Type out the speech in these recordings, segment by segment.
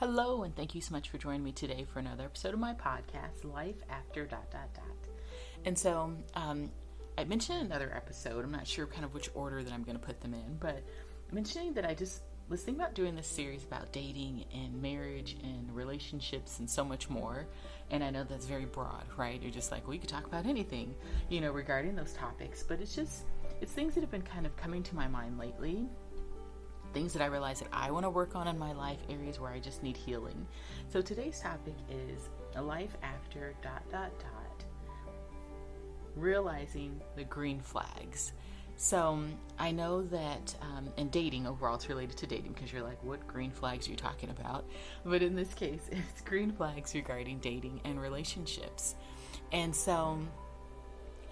Hello, and thank you so much for joining me today for another episode of my podcast, Life After Dot Dot Dot. And so, um, I mentioned another episode. I'm not sure kind of which order that I'm going to put them in, but mentioning that I just was thinking about doing this series about dating and marriage and relationships and so much more. And I know that's very broad, right? You're just like, well, you could talk about anything, you know, regarding those topics. But it's just, it's things that have been kind of coming to my mind lately things that I realize that I want to work on in my life, areas where I just need healing. So today's topic is a life after dot dot dot realizing the green flags. So I know that um, in dating overall, it's related to dating because you're like, what green flags are you talking about? But in this case, it's green flags regarding dating and relationships. And so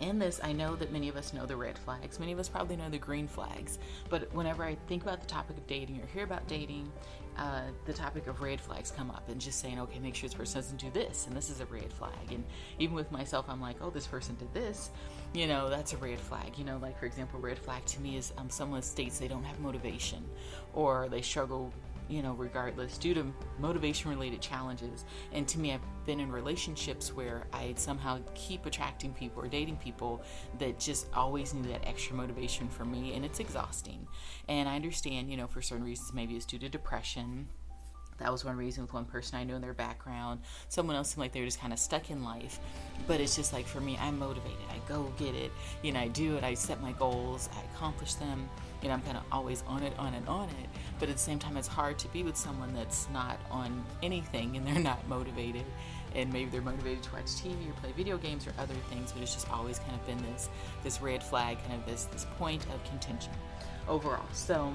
in this, I know that many of us know the red flags. Many of us probably know the green flags. But whenever I think about the topic of dating or hear about dating, uh, the topic of red flags come up and just saying, okay, make sure this person doesn't do this, and this is a red flag. And even with myself, I'm like, oh, this person did this, you know, that's a red flag. You know, like for example, red flag to me is um, someone states they don't have motivation or they struggle you know, regardless, due to motivation related challenges. And to me, I've been in relationships where I somehow keep attracting people or dating people that just always need that extra motivation for me, and it's exhausting. And I understand, you know, for certain reasons, maybe it's due to depression that was one reason with one person I knew in their background. Someone else seemed like they were just kind of stuck in life. But it's just like for me, I'm motivated. I go get it. You know, I do it. I set my goals. I accomplish them. You know, I'm kind of always on it, on and on it. But at the same time, it's hard to be with someone that's not on anything and they're not motivated. And maybe they're motivated to watch TV or play video games or other things, but it's just always kind of been this this red flag, kind of this this point of contention overall. So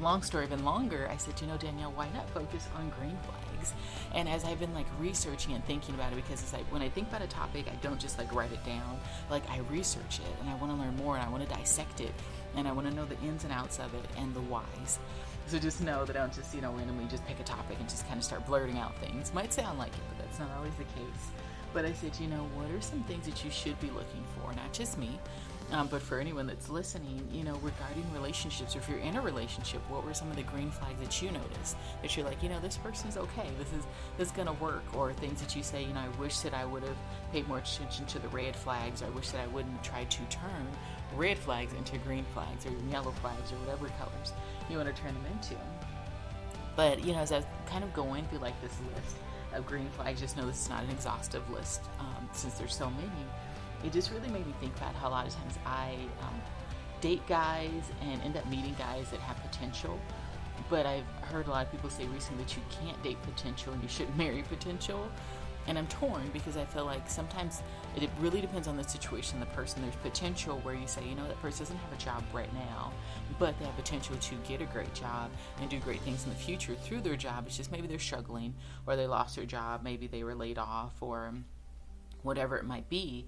long story even longer, I said, you know, Danielle, why not focus on green flags? And as I've been like researching and thinking about it, because it's like when I think about a topic, I don't just like write it down. Like I research it and I want to learn more and I want to dissect it and I want to know the ins and outs of it and the whys. So just know that I don't just, you know, randomly just pick a topic and just kind of start blurting out things. Might sound like it, but that's not always the case. But I said, you know, what are some things that you should be looking for? Not just me, um, but for anyone that's listening, you know, regarding relationships, or if you're in a relationship, what were some of the green flags that you noticed? That you're like, you know, this person's okay, this is this is gonna work, or things that you say, you know, I wish that I would have paid more attention to the red flags, or I wish that I wouldn't try to turn red flags into green flags or yellow flags or whatever colors you want to turn them into. But you know, as I was kind of going through like this list of green flags, just know this is not an exhaustive list um, since there's so many it just really made me think about how a lot of times I um, date guys and end up meeting guys that have potential. But I've heard a lot of people say recently that you can't date potential and you shouldn't marry potential. And I'm torn because I feel like sometimes it really depends on the situation, the person. There's potential where you say, you know, that person doesn't have a job right now, but they have potential to get a great job and do great things in the future through their job. It's just maybe they're struggling or they lost their job, maybe they were laid off or whatever it might be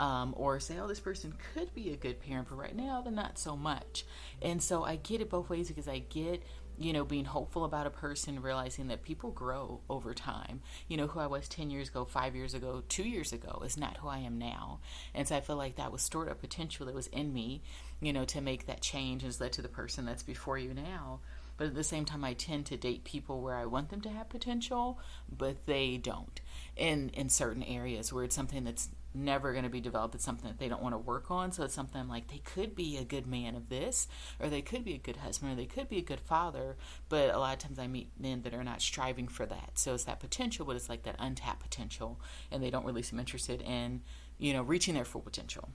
um, or say, oh, this person could be a good parent, but right now they're not so much. And so I get it both ways because I get, you know, being hopeful about a person, realizing that people grow over time. You know, who I was 10 years ago, five years ago, two years ago is not who I am now. And so I feel like that was stored up potential that was in me, you know, to make that change and has led to the person that's before you now. But at the same time, I tend to date people where I want them to have potential, but they don't in in certain areas where it's something that's never going to be developed. It's something that they don't want to work on. So it's something like they could be a good man of this, or they could be a good husband, or they could be a good father. But a lot of times I meet men that are not striving for that. So it's that potential, but it's like that untapped potential, and they don't really seem interested in, you know, reaching their full potential.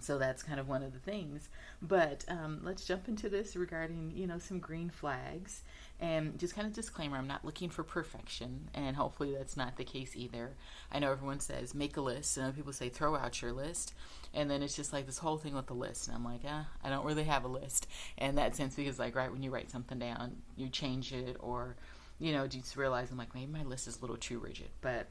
So that's kind of one of the things. But um, let's jump into this regarding, you know, some green flags and just kind of disclaimer I'm not looking for perfection, and hopefully that's not the case either. I know everyone says make a list, and people say throw out your list, and then it's just like this whole thing with the list, and I'm like, ah, I don't really have a list. And that sense because, like, right when you write something down, you change it, or you know, just realize I'm like, maybe my list is a little too rigid, but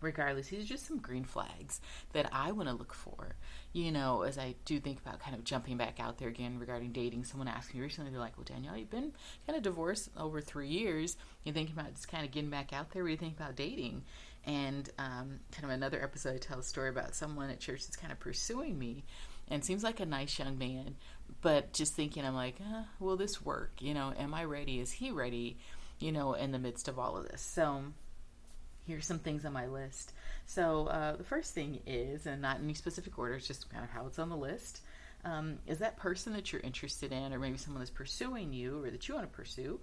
regardless, these are just some green flags that I want to look for. You know, as I do think about kind of jumping back out there again regarding dating. Someone asked me recently, they're like, Well, Danielle, you've been kind of divorced over three years. You're thinking about just kind of getting back out there. What do you think about dating? And um, kind of another episode, I tell a story about someone at church that's kind of pursuing me and seems like a nice young man, but just thinking, I'm like, uh, will this work? You know, am I ready? Is he ready? you know, in the midst of all of this. So here's some things on my list. So uh, the first thing is, and not in any specific order, it's just kind of how it's on the list. Um, is that person that you're interested in, or maybe someone that's pursuing you, or that you want to pursue,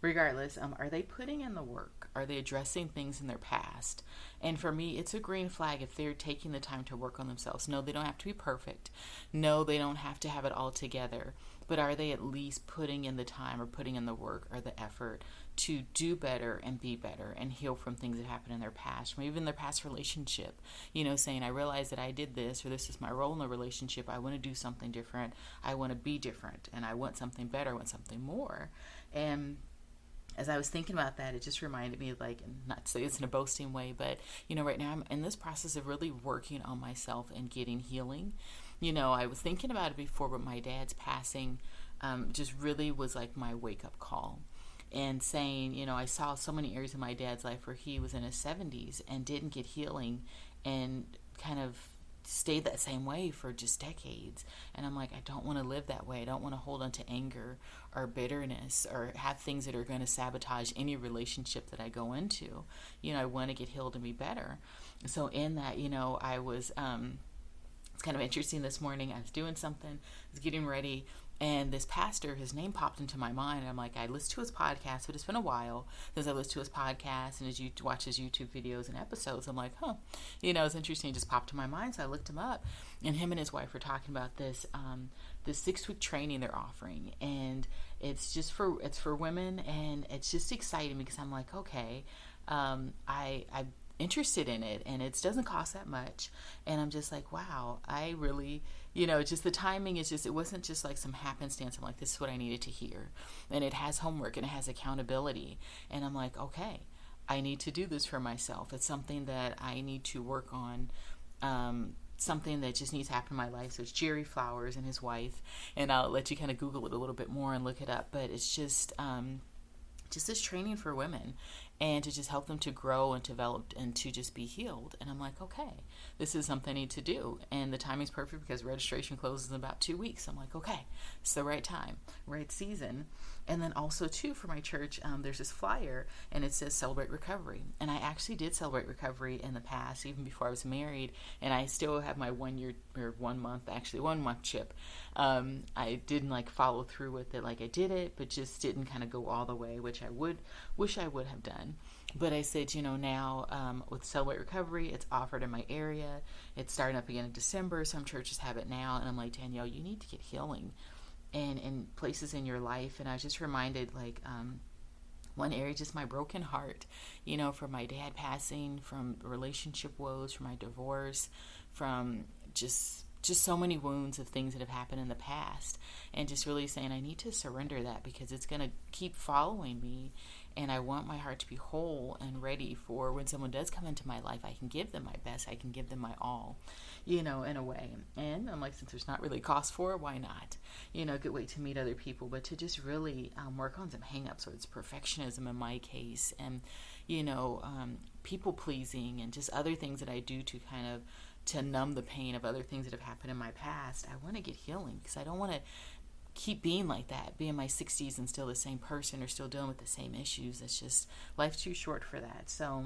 regardless, um, are they putting in the work? Are they addressing things in their past? And for me, it's a green flag if they're taking the time to work on themselves. No, they don't have to be perfect. No, they don't have to have it all together. But are they at least putting in the time or putting in the work or the effort to do better and be better and heal from things that happened in their past, from even their past relationship? You know, saying, I realize that I did this or this is my role in the relationship. I want to do something different. I want to be different and I want something better. I want something more. And as I was thinking about that, it just reminded me, like, not to say it's in a boasting way, but, you know, right now I'm in this process of really working on myself and getting healing. You know, I was thinking about it before, but my dad's passing um, just really was like my wake up call. And saying, you know, I saw so many areas of my dad's life where he was in his 70s and didn't get healing and kind of stayed that same way for just decades. And I'm like, I don't want to live that way. I don't want to hold on to anger or bitterness or have things that are going to sabotage any relationship that I go into. You know, I want to get healed and be better. So in that, you know, I was um it's kind of interesting this morning. I was doing something, I was getting ready, and this pastor, his name popped into my mind. I'm like, I listened to his podcast, but it's been a while since I listened to his podcast and as you watch his YouTube videos and episodes. I'm like, huh, you know, it's interesting. It just popped to my mind, so I looked him up, and him and his wife were talking about this, um, this six week training they're offering, and it's just for it's for women, and it's just exciting because I'm like, okay, um, I I interested in it and it doesn't cost that much. And i'm just like wow i really you know just the timing is just it wasn't just like some happenstance i'm like this is what i needed to hear. And it has homework and it has accountability. And i'm like okay i need to do this for myself. It's something that i need to work on. Um, something that just needs to happen in my life. So it's Jerry Flowers and his wife, and I'll let you kind of Google it a little bit more and look it up. But it's just um, just this training for women, and to just help them to grow and develop and to just be healed. And I'm like, okay, this is something I need to do. And the timing's perfect because registration closes in about two weeks. I'm like, okay, it's the right time, right season. And then also too for my church, um, there's this flyer and it says celebrate recovery. And I actually did celebrate recovery in the past, even before I was married. And I still have my one year or one month, actually one month chip. Um, I didn't like follow through with it, like I did it, but just didn't kind of go all the way, which I would wish I would have done. But I said, you know, now um, with Celebrate Recovery, it's offered in my area. It's starting up again in December. Some churches have it now, and I'm like, Danielle, you need to get healing and in places in your life. And I was just reminded, like, um, one area, just my broken heart, you know, from my dad passing, from relationship woes, from my divorce, from just just so many wounds of things that have happened in the past and just really saying i need to surrender that because it's going to keep following me and I want my heart to be whole and ready for when someone does come into my life, I can give them my best, I can give them my all, you know, in a way. And I'm like, since there's not really cost for it, why not? You know, good way to meet other people, but to just really um, work on some hangups, so it's perfectionism in my case, and you know, um, people pleasing, and just other things that I do to kind of to numb the pain of other things that have happened in my past. I want to get healing because I don't want to keep being like that, be in my 60s and still the same person or still dealing with the same issues. It's just life's too short for that. So,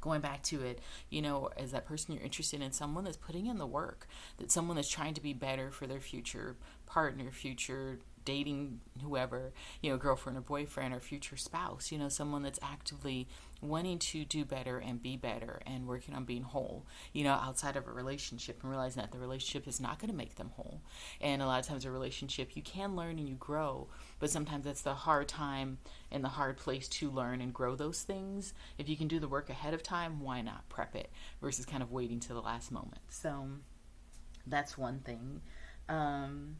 going back to it, you know, as that person you're interested in, someone that's putting in the work, that someone that's trying to be better for their future partner, future dating whoever, you know, girlfriend or boyfriend or future spouse, you know, someone that's actively wanting to do better and be better and working on being whole, you know, outside of a relationship and realizing that the relationship is not going to make them whole. And a lot of times, a relationship, you can learn and you grow, but sometimes that's the hard time and the hard place to learn and grow those things. If you can do the work ahead of time, why not prep it versus kind of waiting to the last moment? So that's one thing. Um,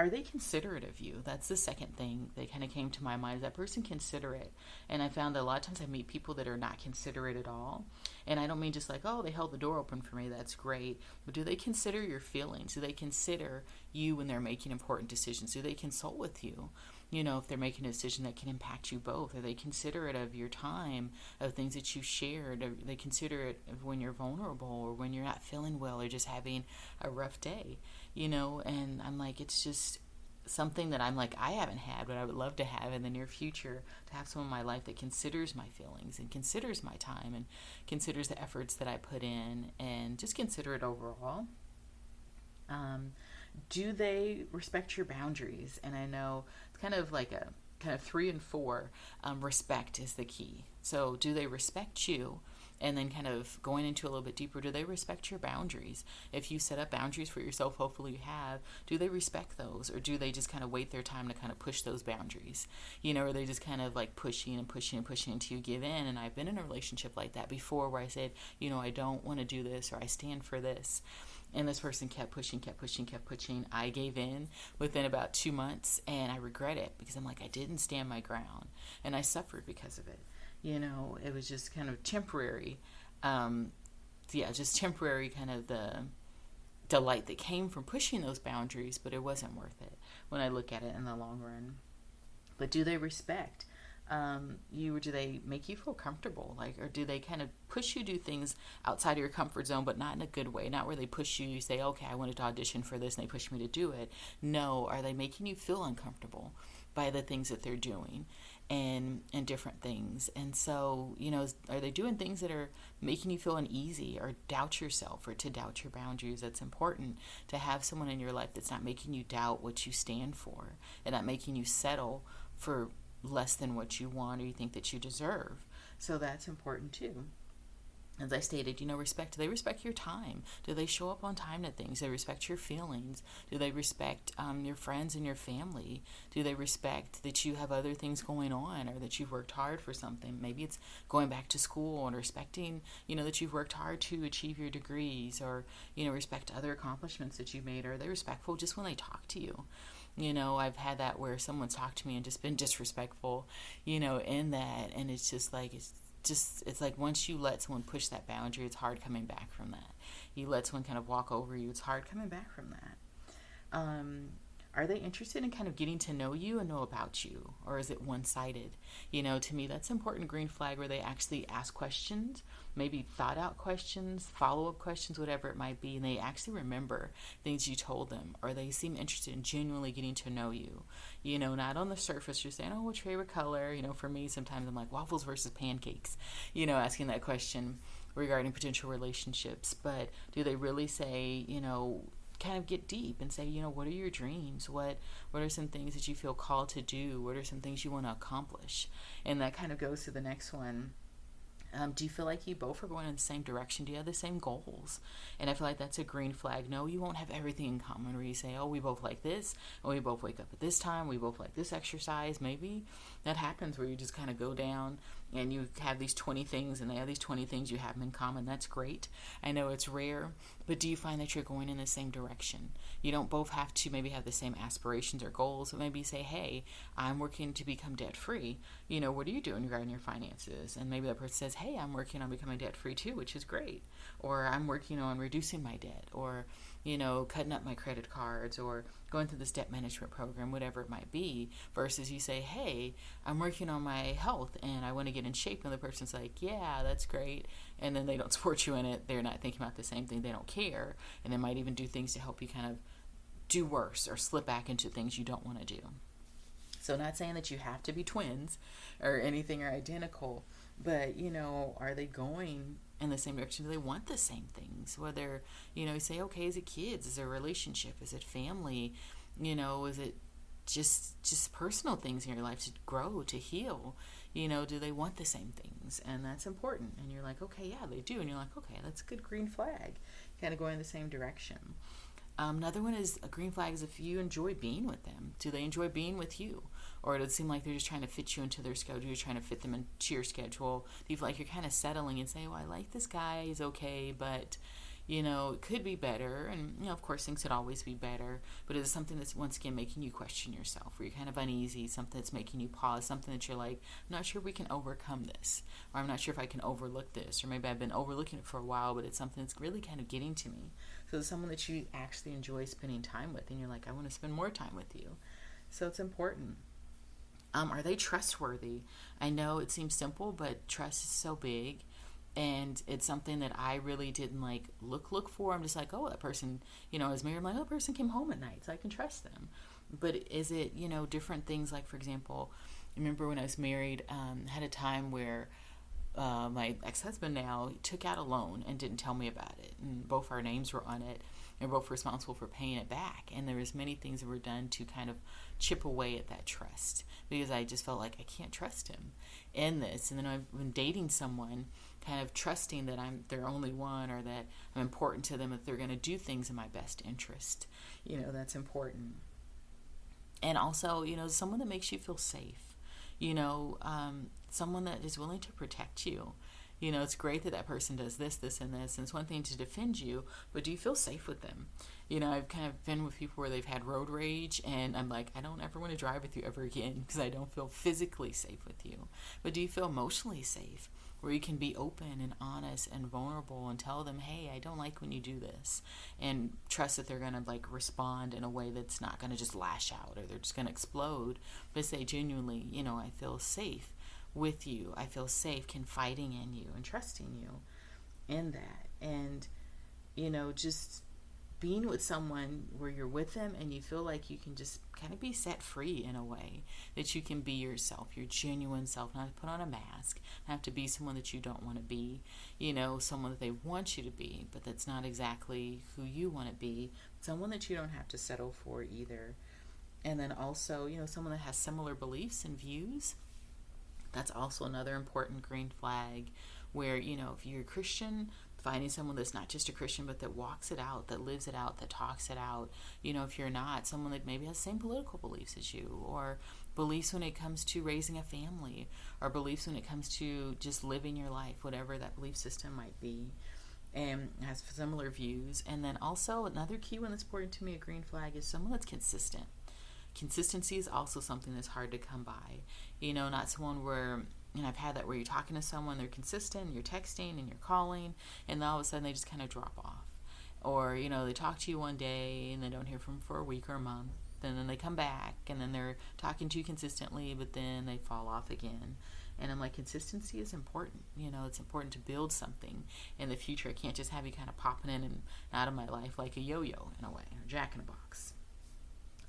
are they considerate of you? That's the second thing that kind of came to my mind. Is that person considerate? And I found that a lot of times I meet people that are not considerate at all. And I don't mean just like, oh, they held the door open for me. That's great. But do they consider your feelings? Do they consider you when they're making important decisions? Do they consult with you? You know, if they're making a decision that can impact you both, are they considerate of your time, of things that you shared? Are they considerate of when you're vulnerable or when you're not feeling well or just having a rough day? you know, and I'm like, it's just something that I'm like, I haven't had, but I would love to have in the near future to have someone in my life that considers my feelings and considers my time and considers the efforts that I put in and just consider it overall. Um, do they respect your boundaries? And I know it's kind of like a kind of three and four. Um, respect is the key. So, do they respect you? and then kind of going into a little bit deeper do they respect your boundaries if you set up boundaries for yourself hopefully you have do they respect those or do they just kind of wait their time to kind of push those boundaries you know are they just kind of like pushing and pushing and pushing until you give in and i've been in a relationship like that before where i said you know i don't want to do this or i stand for this and this person kept pushing, kept pushing, kept pushing. I gave in within about two months, and I regret it because I'm like, I didn't stand my ground, and I suffered because of it you know, it was just kind of temporary. Um, yeah, just temporary kind of the delight that came from pushing those boundaries, but it wasn't worth it when I look at it in the long run. But do they respect um, you, do they make you feel comfortable? Like, or do they kind of push you do things outside of your comfort zone, but not in a good way? Not where they push you, you say, okay, I wanted to audition for this, and they push me to do it. No, are they making you feel uncomfortable by the things that they're doing? and and different things. And so, you know, are they doing things that are making you feel uneasy or doubt yourself or to doubt your boundaries? That's important to have someone in your life that's not making you doubt what you stand for and not making you settle for less than what you want or you think that you deserve. So that's important too as I stated, you know, respect. Do they respect your time? Do they show up on time to things? Do they respect your feelings? Do they respect um, your friends and your family? Do they respect that you have other things going on or that you've worked hard for something? Maybe it's going back to school and respecting, you know, that you've worked hard to achieve your degrees or, you know, respect other accomplishments that you've made. Are they respectful just when they talk to you? You know, I've had that where someone's talked to me and just been disrespectful, you know, in that. And it's just like, it's just it's like once you let someone push that boundary, it's hard coming back from that. You let someone kind of walk over you, it's hard coming back from that. Um, are they interested in kind of getting to know you and know about you? Or is it one-sided? You know to me that's important green flag where they actually ask questions maybe thought out questions follow-up questions whatever it might be and they actually remember things you told them or they seem interested in genuinely getting to know you. You know not on the surface just saying oh what's your favorite color? You know for me sometimes i'm like waffles versus pancakes you know asking that question regarding potential relationships. But do they really say you know kind of get deep and say, you know, what are your dreams? What what are some things that you feel called to do? What are some things you want to accomplish? And that kind of goes to the next one. Um, do you feel like you both are going in the same direction? Do you have the same goals? And I feel like that's a green flag. No, you won't have everything in common where you say, oh, we both like this, or we both wake up at this time, we both like this exercise. Maybe that happens where you just kind of go down and you have these 20 things and they have these 20 things you have in common that's great i know it's rare but do you find that you're going in the same direction? You don't both have to maybe have the same aspirations or goals but maybe say hey i'm working to become debt free you know what are you doing regarding your finances? And maybe that person says hey i'm working on becoming debt free too which is great. Or i'm working on reducing my debt or you know, cutting up my credit cards or going through this debt management program, whatever it might be, versus you say, hey, I'm working on my health and I want to get in shape. And the person's like, yeah, that's great. And then they don't support you in it. They're not thinking about the same thing. They don't care. And they might even do things to help you kind of do worse or slip back into things you don't want to do. So, not saying that you have to be twins or anything or identical, but you know, are they going in the same direction? Do they want the same things? Whether, you know, you say, okay, is it kids? Is it a relationship? Is it family? You know, is it just just personal things in your life to grow, to heal? You know, do they want the same things? And that's important. And you're like, okay, yeah, they do. And you're like, okay, that's a good green flag. Kind of going in the same direction. Um, another one is a green flag is if you enjoy being with them. Do they enjoy being with you? or does it seem like they're just trying to fit you into their schedule? You're trying to fit them into your schedule. Do you feel like you're kind of settling and saying, "Well, I like this guy. He's okay, but." You know, it could be better, and you know, of course, things could always be better. But it's something that's once again making you question yourself, where you're kind of uneasy, something that's making you pause, something that you're like, I'm not sure we can overcome this, or I'm not sure if I can overlook this, or maybe I've been overlooking it for a while, but it's something that's really kind of getting to me. So someone that you actually enjoy spending time with, and you're like, I want to spend more time with you. So it's important. Um, are they trustworthy? I know it seems simple, but trust is so big, and it's something that I really didn't like look look for. I'm just like, oh, that person, you know, is married. I'm like, oh, that person came home at night, so I can trust them. but is it you know different things like for example remember when i was married um, had a time where uh, my ex-husband now took out a loan and didn't tell me about it. And both our names were on it. And both responsible for paying it back. And there was many things that were done to kind of chip away at that trust because i just felt like i can't trust him in this. And then i've been dating someone kind of trusting that i'm their only one or that i'm important to them that they're going to do things in my best interest. You know that's important. And also you know someone that makes you feel safe you know um, someone that is willing to protect you. You know, it's great that that person does this, this, and this, and it's one thing to defend you, but do you feel safe with them? You know, I've kind of been with people where they've had road rage, and I'm like, I don't ever want to drive with you ever again because I don't feel physically safe with you. But do you feel emotionally safe? Where you can be open and honest and vulnerable and tell them, hey, I don't like when you do this. And trust that they're going to like respond in a way that's not going to just lash out or they're just going to explode, but say genuinely, you know, I feel safe with you. I feel safe confiding in you and trusting you in that. And, you know, just being with someone where you're with them and you feel like you can just kind of be set free in a way that you can be yourself, your genuine self, not put on a mask, not have to be someone that you don't want to be, you know, someone that they want you to be, but that's not exactly who you want to be, someone that you don't have to settle for either. And then also, you know, someone that has similar beliefs and views that's also another important green flag where, you know, if you're a Christian, finding someone that's not just a Christian, but that walks it out, that lives it out, that talks it out. You know, if you're not, someone that maybe has the same political beliefs as you, or beliefs when it comes to raising a family, or beliefs when it comes to just living your life, whatever that belief system might be, and has similar views. And then also, another key one that's important to me, a green flag, is someone that's consistent consistency is also something that's hard to come by. You know, not someone where and I've had that where you're talking to someone, they're consistent, you're texting and you're calling, and then all of a sudden they just kind of drop off. Or, you know, they talk to you one day and they don't hear from them for a week or a month. And then they come back and then they're talking to you consistently, but then they fall off again. And I'm like, consistency is important. You know, it's important to build something in the future. I can't just have you kind of popping in and out of my life like a yo yo in a way, or jack in a box.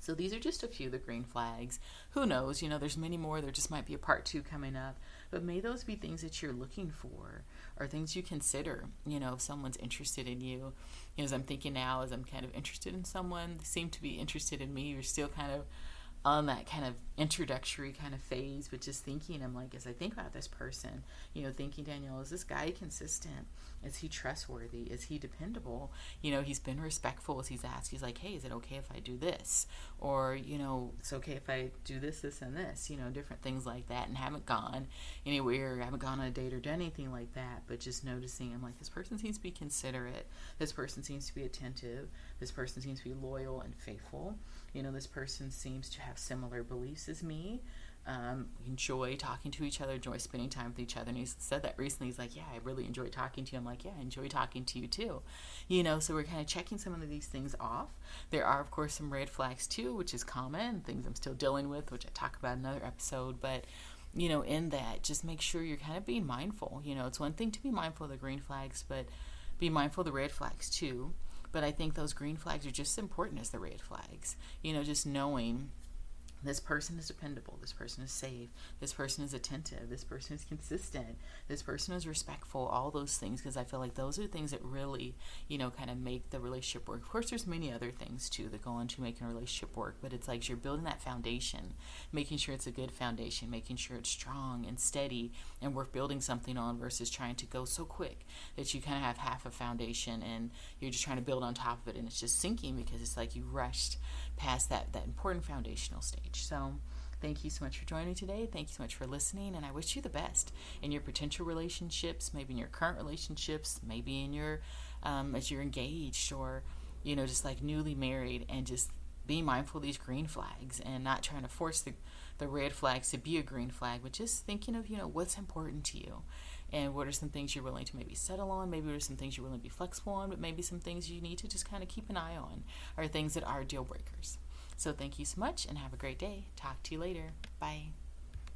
So these are just a few of the green flags. Who knows? You know, there's many more. There just might be a part two coming up. But may those be things that you're looking for or things you consider, you know, if someone's interested in you. you know, as I'm thinking now, as I'm kind of interested in someone, they seem to be interested in me. You're still kind of on that kind of introductory kind of phase, but just thinking, I'm like, as I think about this person, you know, thinking, Danielle, is this guy consistent? Is he trustworthy? Is he dependable? You know, he's been respectful as he's asked. He's like, hey, is it okay if I do this? Or, you know, it's okay if I do this, this, and this, you know, different things like that. And haven't gone anywhere, haven't gone on a date or done anything like that, but just noticing, I'm like, this person seems to be considerate. This person seems to be attentive. This person seems to be loyal and faithful you know, this person seems to have similar beliefs as me. Um, enjoy talking to each other, enjoy spending time with each other. And he said that recently. He's like, Yeah, I really enjoy talking to you. I'm like, Yeah, I enjoy talking to you too. You know, so we're kind of checking some of these things off. There are, of course, some red flags too, which is common, things I'm still dealing with, which I talk about in another episode. But, you know, in that, just make sure you're kind of being mindful. You know, it's one thing to be mindful of the green flags, but be mindful of the red flags too. But I think those green flags are just as important as the red flags. You know, just knowing this person is dependable. This person is safe. This person is attentive. This person is consistent. This person is respectful. All those things, because I feel like those are things that really, you know, kind of make the relationship work. Of course, there's many other things too that go into making a relationship work, but it's like you're building that foundation, making sure it's a good foundation, making sure it's strong and steady and worth building something on versus trying to go so quick that you kind of have half a foundation and you're just trying to build on top of it and it's just sinking because it's like you rushed past that, that important foundational stage. So, thank you so much for joining today. Thank you so much for listening, and I wish you the best in your potential relationships, maybe in your current relationships, maybe in your um, as you're engaged or you know just like newly married, and just be mindful of these green flags and not trying to force the the red flags to be a green flag, but just thinking of you know what's important to you and what are some things you're willing to maybe settle on maybe there's some things you're willing to be flexible on but maybe some things you need to just kind of keep an eye on are things that are deal breakers so thank you so much and have a great day. Talk to you later. Bye